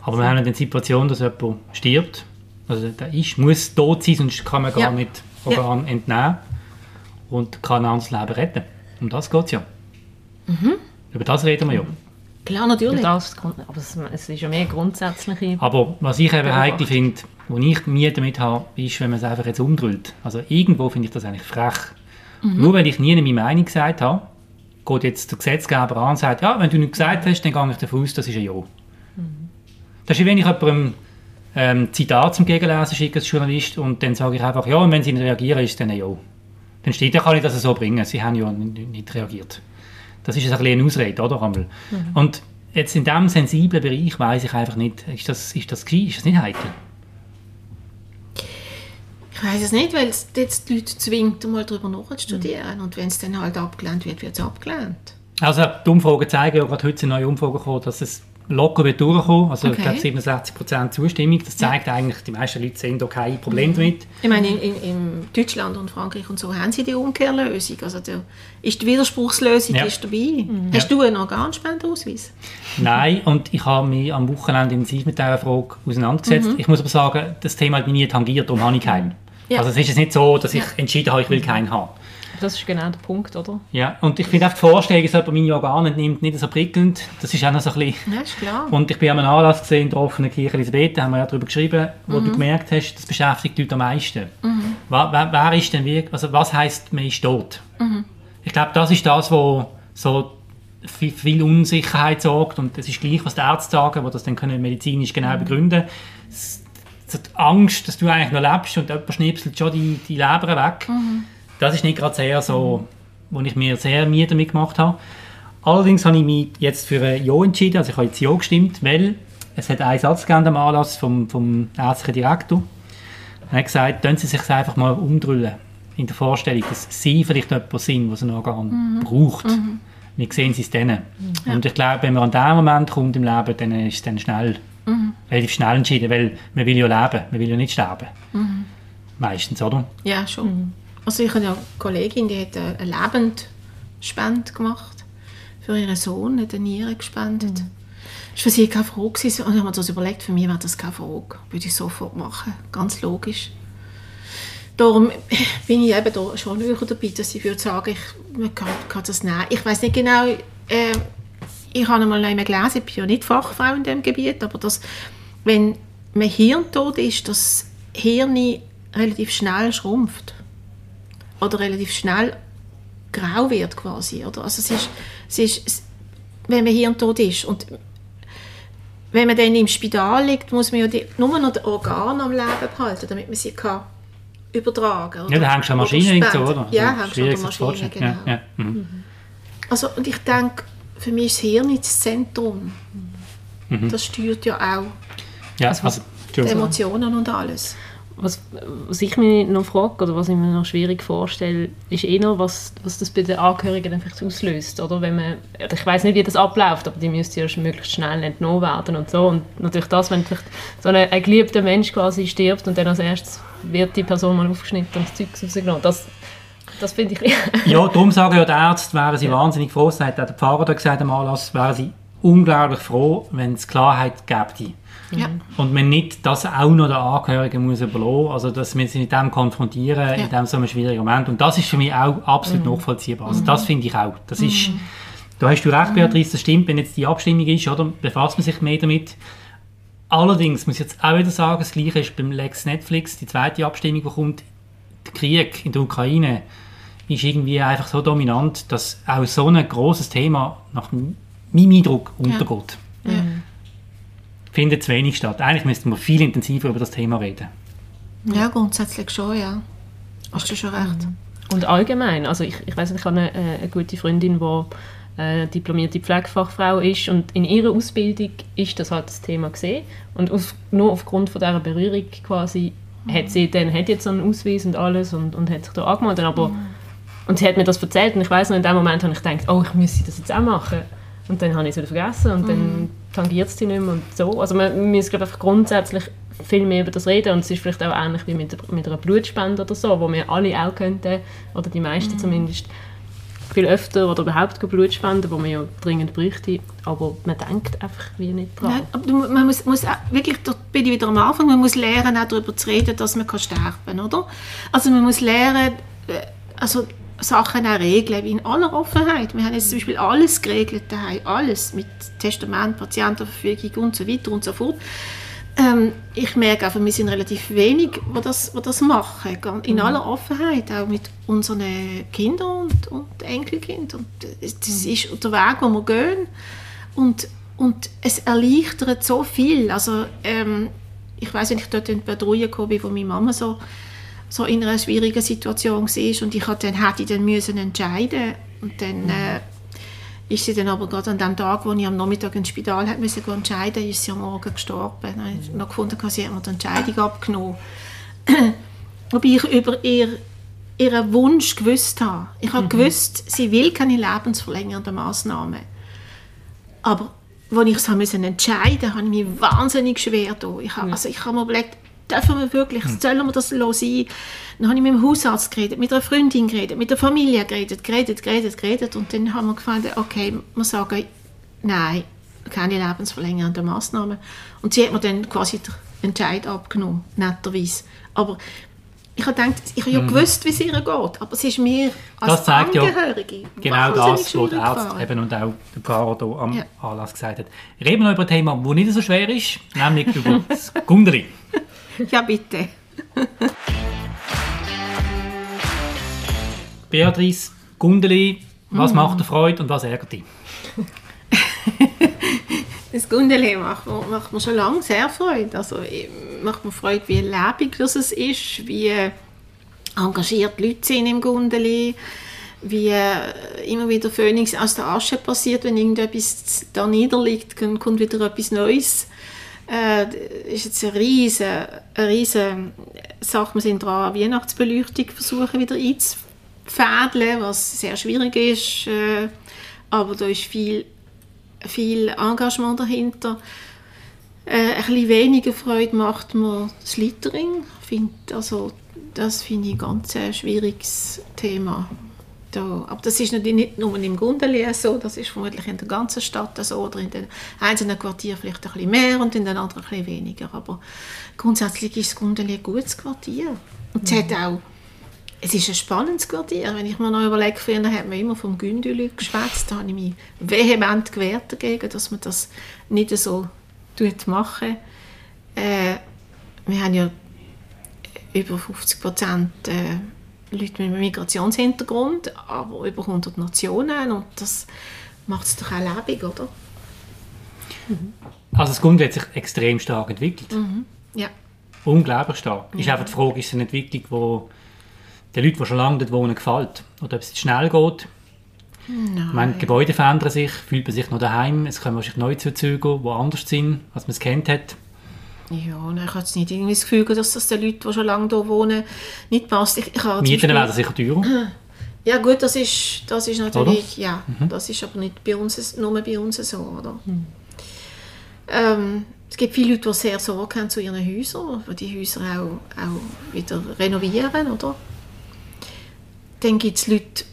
Aber wir haben eine Situation, dass jemand stirbt. Also der ist, muss tot sein, sonst kann man gar ja. nicht Organ ja. entnehmen und kann ein anderes Leben retten. Um das geht es ja. Mhm. Über das reden wir ja. Klar, natürlich. Das, aber es ist ja mehr grundsätzliche... Aber was ich eben heikel finde, wo ich Mühe damit habe, ist, wenn man es einfach jetzt umdrüllt. Also irgendwo finde ich das eigentlich frech. Mhm. Nur weil ich nie meine Meinung gesagt habe, geht jetzt der Gesetzgeber an und sagt, ja, wenn du nicht gesagt hast, dann gehe ich davon aus, das ist ein Ja. Mhm. Das ist wie wenn ich jemandem ähm, Zitat zum Gegenlesen schicke als Journalist und dann sage ich einfach, ja, und wenn sie nicht reagieren, ist dann ein Ja dann steht kann ich das so bringen. Sie haben ja nicht reagiert. Das ist ein bisschen eine Ausrede, oder? Mhm. Und jetzt in diesem sensiblen Bereich weiß ich einfach nicht, ist das, ist das, ist das nicht heikel? Ich weiß es nicht, weil es jetzt die Leute zwingt, mal darüber nachzustudieren. Mhm. Und wenn es dann halt abgelehnt wird, wird es abgelehnt. Also die Umfragen zeigen ja, gerade heute sind neue Umfragen gekommen, dass es locker wird durchkommen. Also okay. ich glaube 67 Prozent Zustimmung. Das zeigt ja. eigentlich, die meisten Leute sehen da kein Problem mhm. damit. Ich meine, in, in, in, Deutschland und Frankreich und so haben sie die Umkehrlösung. Also der, ist die Widerspruchslösung ja. ist dabei. Mhm. Hast du einen Organspendeausweis? Nein, und ich habe mich am Wochenende intensiv mit dieser Frage auseinandergesetzt. Mhm. Ich muss aber sagen, das Thema hat mich nie tangiert, darum habe ich keinen. Ja. Also es ist jetzt nicht so, dass ich entschieden habe, ich will keinen haben. das ist genau der Punkt, oder? Ja, und ich finde auch die Vorstellung, dass jemand meine Organe nimmt, nicht so prickelnd. Das ist auch noch so ein bisschen... Ja, ist klar. Und ich bin an einem Anlass gesehen, in der offenen Kirche Elisabeth, da haben wir ja darüber geschrieben, wo du gemerkt hast, das beschäftigt die Leute am meisten. Wer, wer, wer ist denn wirklich, also was heisst, man ist tot? Ich glaube, das ist das, wo so für viel Unsicherheit sorgt und das ist gleich, was die Ärzte sagen, die das dann können medizinisch genau begründen S- so die Angst, dass du eigentlich noch lebst und jemand schnipselt schon die, die Leber weg, das ist nicht gerade sehr so, wo ich mir sehr Mühe damit gemacht habe. Allerdings habe ich mich jetzt für ein Ja entschieden, also ich habe jetzt Ja gestimmt, weil es hat einen Satz gegeben am Anlass vom, vom ärztlichen Direktor. Er hat gesagt, können Sie sich einfach mal umdrüllen in der Vorstellung, dass Sie vielleicht jemand sind, so ein Organ braucht. Wie sehen Sie es dann? Und ich glaube, wenn man an diesen Moment kommt im Leben, dann ist es dann schnell, relativ schnell entschieden, weil man will ja leben, man will ja nicht sterben. Meistens, oder? Ja, schon. Also ich habe ja eine Kollegin, die hat eine Lebendspende gemacht für ihren Sohn, hat eine Niere gespendet. Das war für sie keine Frage. Und ich habe mir das überlegt, für mich wäre das keine Frage. Würde ich sofort machen, ganz logisch. Darum bin ich eben da schon näher dabei, dass ich würde sagen, ich, man kann, kann das nehmen. Ich weiß nicht genau, äh, ich habe einmal noch gelesen, ich bin ja nicht Fachfrau in diesem Gebiet, aber dass, wenn man hirntot ist, das Hirn relativ schnell schrumpft. Oder relativ schnell grau wird quasi. Oder? Also es ist, es ist, wenn man hirntot ist und wenn man dann im Spital liegt, muss man ja die, nur noch die Organe am Leben behalten, damit man sie kann übertragen Ja, da hängst du an Maschinen oder? Ja, hängst du an der Maschine, genau. Ja, ja. Mhm. Also, und ich denke, für mich ist das Hirn das Zentrum. Mhm. Das steuert ja auch ja Also, also, die. Emotionen und alles. Was, was ich mir noch frage, oder was ich mir noch schwierig vorstelle, ist eher, was, was das bei den Angehörigen dann vielleicht auslöst. Oder wenn man, ich weiß nicht, wie das abläuft, aber die müsste ja schon möglichst schnell entnommen werden und so. Und natürlich das, wenn vielleicht so ein, ein geliebter Mensch quasi stirbt und dann als erstes wird die Person mal aufgeschnitten und das Zeug rausgenommen. Das, das finde ich... Ja, darum sagen ja die Ärzte, wären sie wahnsinnig froh, das hat auch der Pfarrer da gesagt am Anlass, wären sie unglaublich froh, wenn es Klarheit gäbe. Ja. Und man nicht das auch noch den Angehörigen muss überlassen, also dass wir sie mit dem konfrontieren, in dem so einem schwierigen Moment. Und das ist für mich auch absolut nachvollziehbar. Also das finde ich auch. Das ist, da hast du recht, Beatrice, das stimmt, wenn jetzt die Abstimmung ist, oder, befasst man sich mehr damit. Allerdings muss ich jetzt auch wieder sagen, das Gleiche ist beim Lex Netflix, die zweite Abstimmung, die kommt, der Krieg in der Ukraine ist irgendwie einfach so dominant, dass auch so ein großes Thema nach meinem Eindruck untergeht. Ja. Findet zu wenig statt. Eigentlich müssten wir viel intensiver über das Thema reden. ja, grundsätzlich schon, ja. Hast du schon recht. Und allgemein, also ich, ich weiß nicht, ich habe eine, äh, eine gute Freundin, die äh, diplomierte Pflegefachfrau ist und in ihrer Ausbildung ist das halt das Thema gesehen und auf, nur aufgrund von dieser Berührung quasi hat sie dann hat jetzt so einen Ausweis und alles und, und hat sich da angemeldet, aber und sie hat mir das erzählt und ich weiß noch, in dem Moment habe ich gedacht, oh, ich müsste das jetzt auch machen und dann habe ich es wieder vergessen und dann tangiert es sie nicht mehr und so. Also man, muss glaube ich, grundsätzlich viel mehr über das reden und es ist vielleicht auch ähnlich wie mit, mit einer Blutspende oder so, wo wir alle auch könnten, oder die meisten zumindest, viel öfter oder überhaupt Blut spenden, wo man ja dringend bräuchte, aber man denkt einfach wie nicht dran. Nein, aber man muss, muss wirklich, da bin ich wieder am Anfang, man muss lernen, auch darüber zu reden, dass man kann sterben kann, oder? Also man muss lernen, äh, also Sachen auch regeln, wie in aller Offenheit. Wir haben jetzt zum Beispiel alles geregelt daheim, alles, mit Testament, Patientenverfügung und so weiter und so fort. Ähm, ich merke einfach, wir sind relativ wenig, die das, die das machen, in aller Offenheit, auch mit unseren Kindern und, und Enkelkindern. Das das ist der Weg, den wir gehen. Und, und es erleichtert so viel. Also, ähm, ich weiß, wenn ich dort in die Patrouille gekommen bin, wo meine Mama so, so in einer schwierigen Situation war und ich hat dann, hätte dann müssen entscheiden und dann äh, ist sie dann aber gerade an dem Tag, wo ich am Nachmittag ins Spital hat müssen entscheiden, ist sie am Morgen gestorben. Dann habe ich noch gefunden, sie hat mir die Entscheidung abgenommen. [clears throat] Wobei ich über ihr, ihren Wunsch gewusst habe. Ich habe gewusst, sie will keine lebensverlängernden Massnahmen. Aber als ich es entscheiden habe ich mich wahnsinnig schwer getan. Ich habe, also ich habe mir überlegt, dürfen wir wirklich, sollen wir das sein? Dann habe ich mit dem Hausarzt geredet, mit einer Freundin geredet, mit der Familie geredet, geredet, geredet, geredet. Und dann haben wir gefunden, okay, wir sagen, nein, keine lebensverlängernden Massnahmen. Und sie hat mir dann quasi den Entscheid abgenommen, netterweise. Aber ich habe gedacht, ich habe ja gewusst, wie es ihr geht, aber es ist mir als Das zeigt ja Angehörige Genau das, was der Arzt eben und auch der Pfarrer hier am Ja. Anlass gesagt hat. Reden wir noch über ein Thema, das nicht so schwer ist, nämlich über das Gundeli. [laughs] [laughs] Ja, bitte. [laughs] Beatrice, Gundeli, was Mhm. macht dir Freude und was ärgert dich? [laughs] Das Gundeli macht, mir- macht mir schon lange sehr Freude. Also, macht mir Freude, wie lebendig das es ist, wie engagiert die Leute sind im Gundeli, wie äh, immer wieder Phönix aus der Asche passiert, wenn irgendetwas da niederliegt, kommt wieder etwas Neues. Äh, ist jetzt eine riesige, eine riesige Sache. Wir sind dran, Weihnachtsbeleuchtung versuchen wieder einzufädeln, was sehr schwierig ist. Äh, aber da ist viel viel Engagement dahinter. Äh, ein bisschen weniger Freude macht mir das Littering. Find, also, das finde ich ein ganz äh, schwieriges Thema. Da, aber das ist nicht nur im Gundeli so, das ist vermutlich in der ganzen Stadt so oder in den einzelnen Quartieren vielleicht ein bisschen mehr und in den anderen ein bisschen weniger. Aber grundsätzlich ist das Gundeli ein gutes Quartier. Und es hat auch es ist ein spannendes Quartier. Wenn ich mir noch überlege, früher hat man immer vom Gündeli geschwätzt. Da habe ich mich vehement gewehrt dagegen, dass man das nicht so tut machen. Äh, wir haben ja über 50 Prozent äh, Leute mit einem Migrationshintergrund, aber über 100 Nationen und das macht es doch auch lebendig, oder? Also das Gundeli hat sich extrem stark entwickelt. Mhm. Ja. Unglaublich stark. Ist einfach die Frage, ist es eine Entwicklung, die den Leuten, die schon lange dort wohnen, gefällt? Oder ob es schnell geht? Ich meine, die Gebäude verändern sich, fühlt man sich noch daheim. Es kommen wahrscheinlich neue Zuzüge, die anders sind, als man es kennt hat. Ja, nein, ich habe jetzt nicht irgendwie das Gefühl, dass das den Leuten, die schon lange hier wohnen, nicht passt. Ich, ich Mieten werden sicher teurer. [clears throat] Ja gut, das ist, das ist natürlich, ja, das ist aber nicht bei uns, nur bei uns so, oder? Ähm, es gibt viele Leute, die sehr Sorge haben zu ihren Häusern, die die Häuser auch, auch wieder renovieren, oder? Dann gibt es Leute,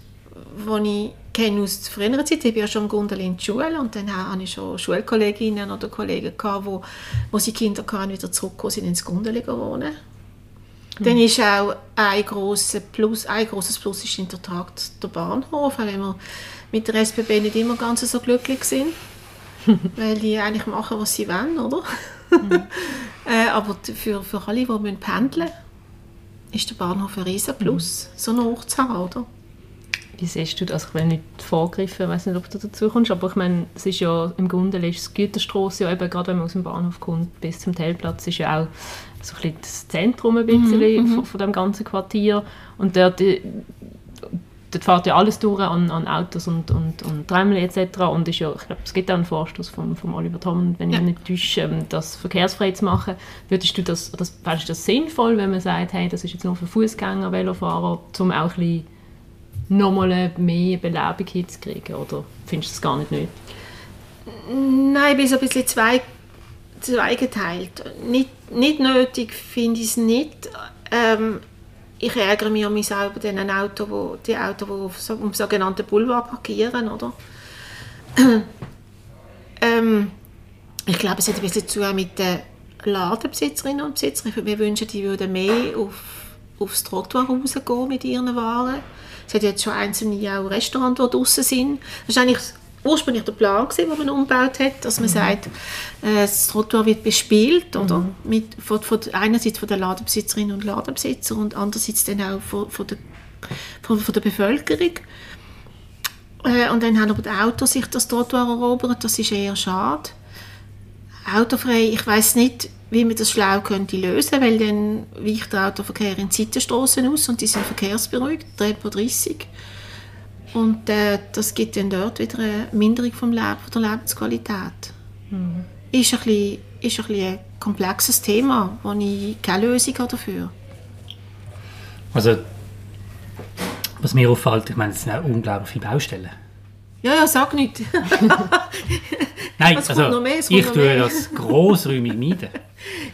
die ich kenne aus früherer Zeit, ich bin ja schon im Gundel in der Schule und dann hatte ich schon Schulkolleginnen oder Kollegen, gehabt, wo, wo sie Kinder hatten, wieder zurückgekommen sind ins Gundel wohnen. Dann ist auch ein grosses Plus, ein grosses Plus ist in der Tat der Bahnhof, auch wenn wir mit der SBB nicht immer ganz so glücklich sind, [laughs] weil die eigentlich machen, was sie wollen, oder? [laughs] äh, aber für, für alle, die müssen pendeln ist der Bahnhof ein riesen Plus, so einen Ort zu haben, oder? Wie siehst du das? Ich will nicht vorgreifen, ich weiß nicht, ob du dazu kommst, aber ich meine, es ist ja im Gundel ist die Güterstrasse, ja eben, gerade wenn man aus dem Bahnhof kommt, bis zum Telplatz, ist ja auch so ein bisschen das Zentrum ein bisschen von, von dem ganzen Quartier und dort, äh, dort fährt ja alles durch an, an Autos und, und, und Tramlen etc. Und ist ja, ich glaube, es gibt auch einen Vorstoß von, von Oliver Tom, wenn Ja. ich nicht täusche, ähm, das verkehrsfrei zu machen. Würdest du das, das, fändest du das sinnvoll, wenn man sagt, hey, das ist jetzt nur für Fußgänger, Velofahrer, um auch ein bisschen nochmal mehr Belebung hinzukriegen? Oder findest du das gar nicht nötig? Nein, ich bin so ein bisschen zwei, zweigeteilt. Nicht, nicht nötig finde ich es nicht. Ähm, ich ärgere mich an mich selber den Autos, wo, die Autos, die auf so, am sogenannten Boulevard parkieren, oder? [clears throat] ähm, ich glaube, es hat ein bisschen zu mit den Ladenbesitzerinnen und Besitzern. Ich- Wir wünschen, die würden mehr auf, aufs Trottoir rausgehen mit ihren Waren. Es hat jetzt schon einzelne auch Restaurants, die draußen sind. Das war eigentlich ursprünglich der Plan, den man umgebaut hat, dass man sagt, äh, das Trottoir wird bespielt, oder? Mit, von, von, einerseits von den Ladenbesitzerinnen und Ladenbesitzer und andererseits dann auch von, von, der, von, von der Bevölkerung. Äh, und dann haben aber die Autos sich das Trottoir erobert, das ist eher schade. Autofrei, ich weiß nicht, wie man das schlau könnte lösen, weil dann weicht der Autoverkehr in die Seitenstrassen aus und die sind verkehrsberuhigt, Tempo 30. Und äh, das gibt dann dort wieder eine Minderung vom Leben, von der Lebensqualität. Ist, ein bisschen, ist ein, bisschen ein komplexes Thema, wo ich keine Lösung habe dafür Also, was mir auffällt, ich meine, es sind auch unglaublich viele Baustellen. Ja, ja, sag nicht. [laughs] Nein, also, mehr, ich tue mehr. das grossräumig meiden.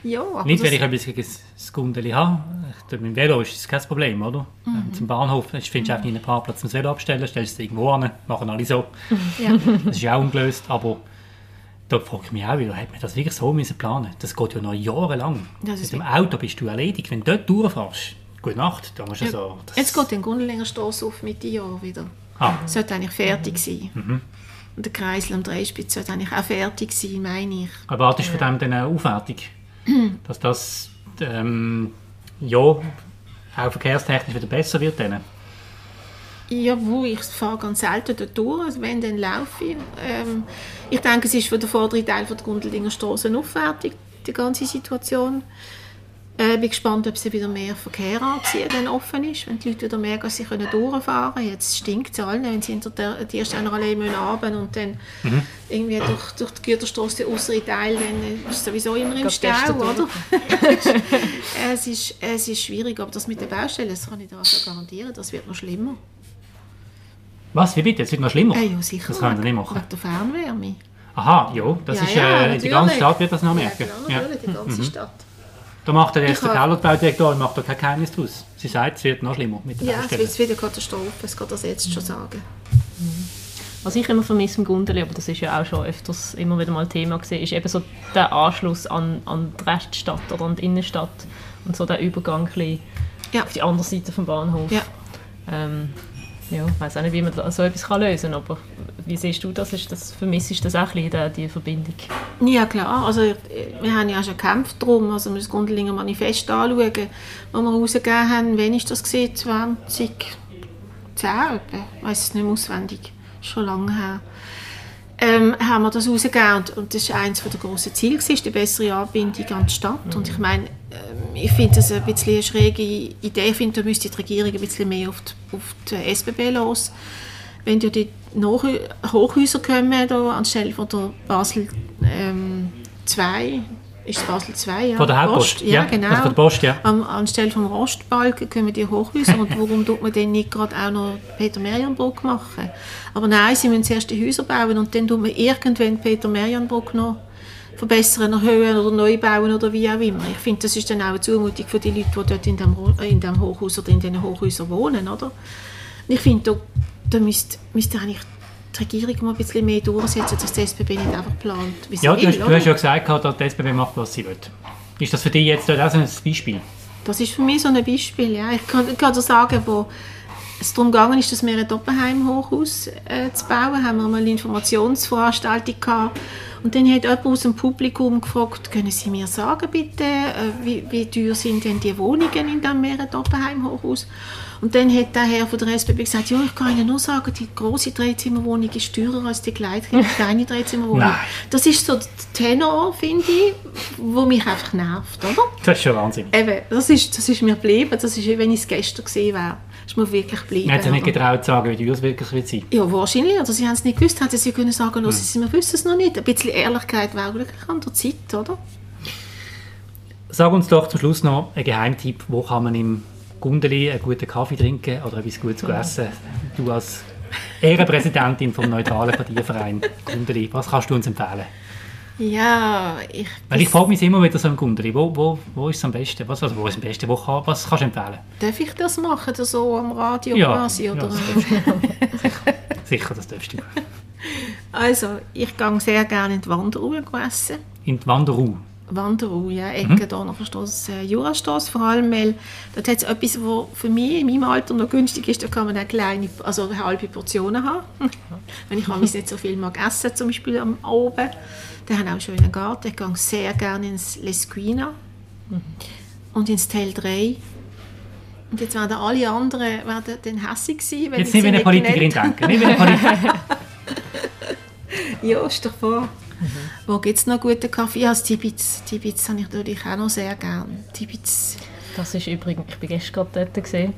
ja, aber Nicht, weil ich etwas gegen das Gundeli habe. Ich- Mit dem Velo ist das kein Problem, oder? Ähm, Zum Bahnhof ich finde einfach nicht einen Parkplatz zum Velo abstellen, stellst es irgendwo an, machen alle so. [laughs] ja. Das ist ja auch ungelöst, aber da frage ich mich auch wieder, hat man das wirklich so müssen planen Das geht ja noch jahrelang. Mit dem Auto bist du erledigt. Wenn du dort durchfährst, gute Nacht. Da musst du so, das- Jetzt geht der Gundelinger Strasse auf Mitte Jahr wieder. Ah, Sollte eigentlich fertig sein. Und der Kreisel am Dreispitz sollte eigentlich auch fertig sein, meine ich. erwartest du von dem dann eine Aufwertung? [clears throat] Dass das ähm, ja, auch verkehrstechnisch wieder besser wird? Dann? Ja, wo ich fahre ganz selten dort durch, also wenn, dann laufe ich. Ähm, ich denke, es ist für den vorderen Teil von der Gundelinger Straße eine Aufwertung, die ganze Situation. Äh, bin gespannt, ob sie wieder mehr Verkehr anziehen, wenn offen ist, wenn die Leute wieder merken, dass sie können durchfahren können. Jetzt stinkt es allen, wenn sie hinter der, die erste Allee müssen runter und dann irgendwie durch, durch die Güterstrasse den äußeren Teil, dann ist es sowieso immer im Stau, oder? [laughs] es, ist, es ist schwierig, aber das mit den Baustellen, das kann ich dir also garantieren, das wird noch schlimmer. Was? Wie bitte? Es wird noch schlimmer? Äh, ja, sicher. Das kann ich nicht machen. Wegen der Fernwärme. Aha, ja, das Ja, ist, ja, äh, die natürlich. ganze Stadt wird das noch merken. Ja, Ja. klar, natürlich, die ganze Stadt. Da macht der erste Kellerbaudirektor macht da kein Geheimnis draus. Sie sagt, es wird noch schlimmer mit den Ja, es wird wieder Katastrophe, das kann das jetzt schon sagen. Was ich immer vermisse im Gundeli, aber das ist ja auch schon öfters immer wieder mal Thema gewesen, ist eben so der Anschluss an, an die Reststadt oder an die Innenstadt und so der Übergang ein Ja. auf die andere Seite vom Bahnhof. Ja. Ähm, ja, ich weiß auch nicht, wie man so etwas kann lösen kann, aber wie siehst du das? Ist das vermisst du das auch ein bisschen, die- die Verbindung? Ja klar, also wir haben ja schon gekämpft darum, also wir müssen das Gundelinger Manifest anschauen, das wir rausgegeben haben, wann ist das gesehen? 2010 etwa, ich weiss es nicht mehr auswendig, schon lange her. Ähm, haben wir das rausgegeben und, und das war eines der grossen Ziele, gewesen, die bessere Anbindung an die Stadt. Und ich meine, ich finde das ein bisschen eine schräge Idee, ich finde, da müsste die Regierung ein bisschen mehr auf die, auf die SBB los. Wenn ja die Nachhü- Hochhäuser kommen, da, anstelle von der Basel ähm, 2, ist es Basel 2, ja? Von der Hauptpost? Ost, ja, genau. Von der Post, ja. Am, anstelle vom Rostbalken kommen die Hochhäuser und warum tut man dann nicht gerade auch noch Peter-Merian-Brücke machen? Aber nein, sie müssen zuerst die Häuser bauen und dann tut man irgendwann die Peter-Merian-Brücke noch verbessern, erhöhen oder neu bauen oder wie auch immer. Ich finde, das ist dann auch eine Zumutung für die Leute, die dort in dem, äh, in dem Hochhaus oder in diesen Hochhäusern wohnen, oder? Und ich finde, da, da müsste, müsste eigentlich die Regierung mal ein bisschen mehr durchsetzen, dass die SBB nicht einfach plant, wie sie Ja, du will, hast, du oder? hast ja gesagt, dass die SBB macht, was sie will. Ist das für dich jetzt auch so ein Beispiel? Das ist für mich so ein Beispiel. Ja. Ich kann, kann dir sagen, wo es darum gegangen ist, dass wir ein Doppelheim-Hochhaus äh, zu bauen, haben wir mal eine Informationsveranstaltung gehabt. Und dann hat jemand aus dem Publikum gefragt, können Sie mir sagen bitte, äh, wie, wie teuer sind denn die Wohnungen in diesem Mehrere-Doppelheim-Hochhaus? Und dann hat der Herr von der SBB gesagt, ja, ich kann Ihnen nur sagen, die große Dreizimmerwohnung ist teurer als die [laughs] kleine kleine Dreizimmerwohnung. Nein. Das ist so der Tenor, finde ich, wo mich einfach nervt, oder? Das ist schon Wahnsinn. Eben, das ist, das ist mir geblieben. Das ist, wie wenn ich es gestern gesehen wäre. Ist mir wirklich. Man hat sich nicht getraut zu sagen, wie teuer es wirklich wird sein. Ja, wahrscheinlich. Oder sie haben es nicht gewusst. Hätten sie können sagen, Hm. mhm. sie wir wissen es noch nicht. Ein bisschen Ehrlichkeit wäre wirklich an der Zeit, oder? Sag uns doch zum Schluss noch einen Geheimtipp, wo kann man im Gundeli einen guten Kaffee trinken oder etwas Gutes essen. Du als Ehrenpräsidentin vom neutralen Parteiverein Gundeli, was kannst du uns empfehlen? Ja, ich... Weil ich frage mich immer wieder so im Gundeli, wo, wo, wo ist es am besten? Was, also wo ist am besten? Wo kann, was kannst du empfehlen? Darf ich das machen, oder so am Radio Ja, quasi? ja, Oder? das Sicher, [laughs] sicher, das darfst du. also, ich gehe sehr gerne in die Wanderruhe essen. In die Wanderruhe. Wanderruhe, ja, Mhm. Ecke der Strasse, äh, Jurastrasse vor allem, weil dort hat es etwas, was für mich in meinem Alter noch günstig ist, da kann man auch kleine, also halbe Portionen haben. [laughs] Wenn ich manchmal nicht so viel mag essen, zum Beispiel am Abend. Die haben auch einen schönen Garten, ich gehe sehr gerne ins Lesquina und ins Tel 3. Und jetzt werden alle anderen werden dann hässig sein, wenn Jetzt ich nicht wie eine Politikerin denken. Nicht wie eine Politikerin. Ja, ist doch vor. Wo gibt es noch guten Kaffee? Ja, das Tibitz. Tibitz habe ich natürlich auch noch sehr gern. Tibitz. Das ist übrigens, ich bin gestern gerade dort gesehen,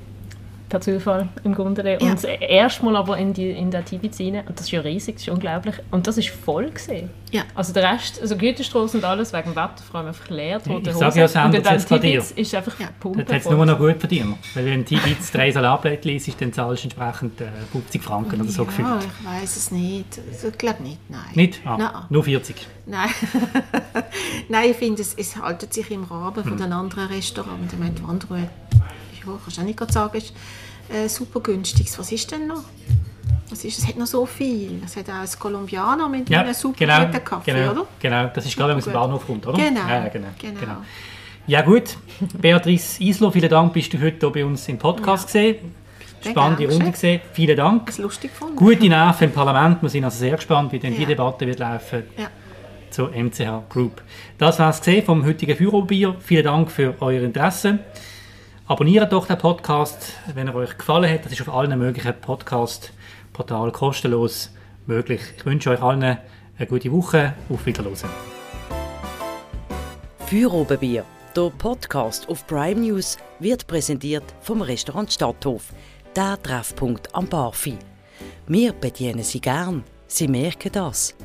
per Zufall im. Ja. Und das erste Mal aber in, die, in der Tibitz rein. Und das ist ja riesig, das ist unglaublich. Und das ist voll gesehen. Ja. Also der Rest, also Güterstraße und alles wegen dem Wetter, vor allem einfach leer, tote Ich Hose. sage ja, sich jetzt bei dir. Ist einfach Ja. Pumpe Dort hat es nur noch gut verdient. Weil wenn du Tibitz drei Salatblättchen isst, dann zahlst du entsprechend äh, 50 Franken oder so gefühlt. Ja, ich weiß es nicht. Ich glaube nicht, nein. Nicht? Ah, Nein. Nur 40. Nein, [laughs] Nein ich finde, es, es haltet sich im Rahmen Hm. von den anderen Restaurants. Ich meine, die ja, kannst du auch nicht sagen, ist äh, super günstig. Was ist denn noch? Was ist, es hat noch so viel. Es hat auch ein Colombiano mit Ja, einem super genau, guten Kaffee, genau, oder? genau. Das ist gerade, wenn man aus dem gut. Bahnhof kommt, oder? Genau, Ja, genau, genau. genau. Ja gut, Beatrice Islo, vielen Dank, bist du heute hier bei uns im Podcast ja. gesehen. Spannende Runde gesehen. Vielen Dank. Das lustig gefunden. Gute Nerven im Parlament. Wir sind also sehr gespannt, wie denn die Ja. Debatte wird laufen Ja. zur MCH Group. Das war es vom heutigen Führerbier. Vielen Dank für euer Interesse. Abonniert doch den Podcast, wenn er euch gefallen hat. Das ist auf allen möglichen Podcast-Portalen kostenlos möglich. Ich wünsche euch allen eine gute Woche. Auf Wiedersehen. Feuerobenbier, der Podcast auf Prime News, wird präsentiert vom Restaurant Stadthof, der Treffpunkt am Barfi. Wir bedienen Sie gern, Sie merken das.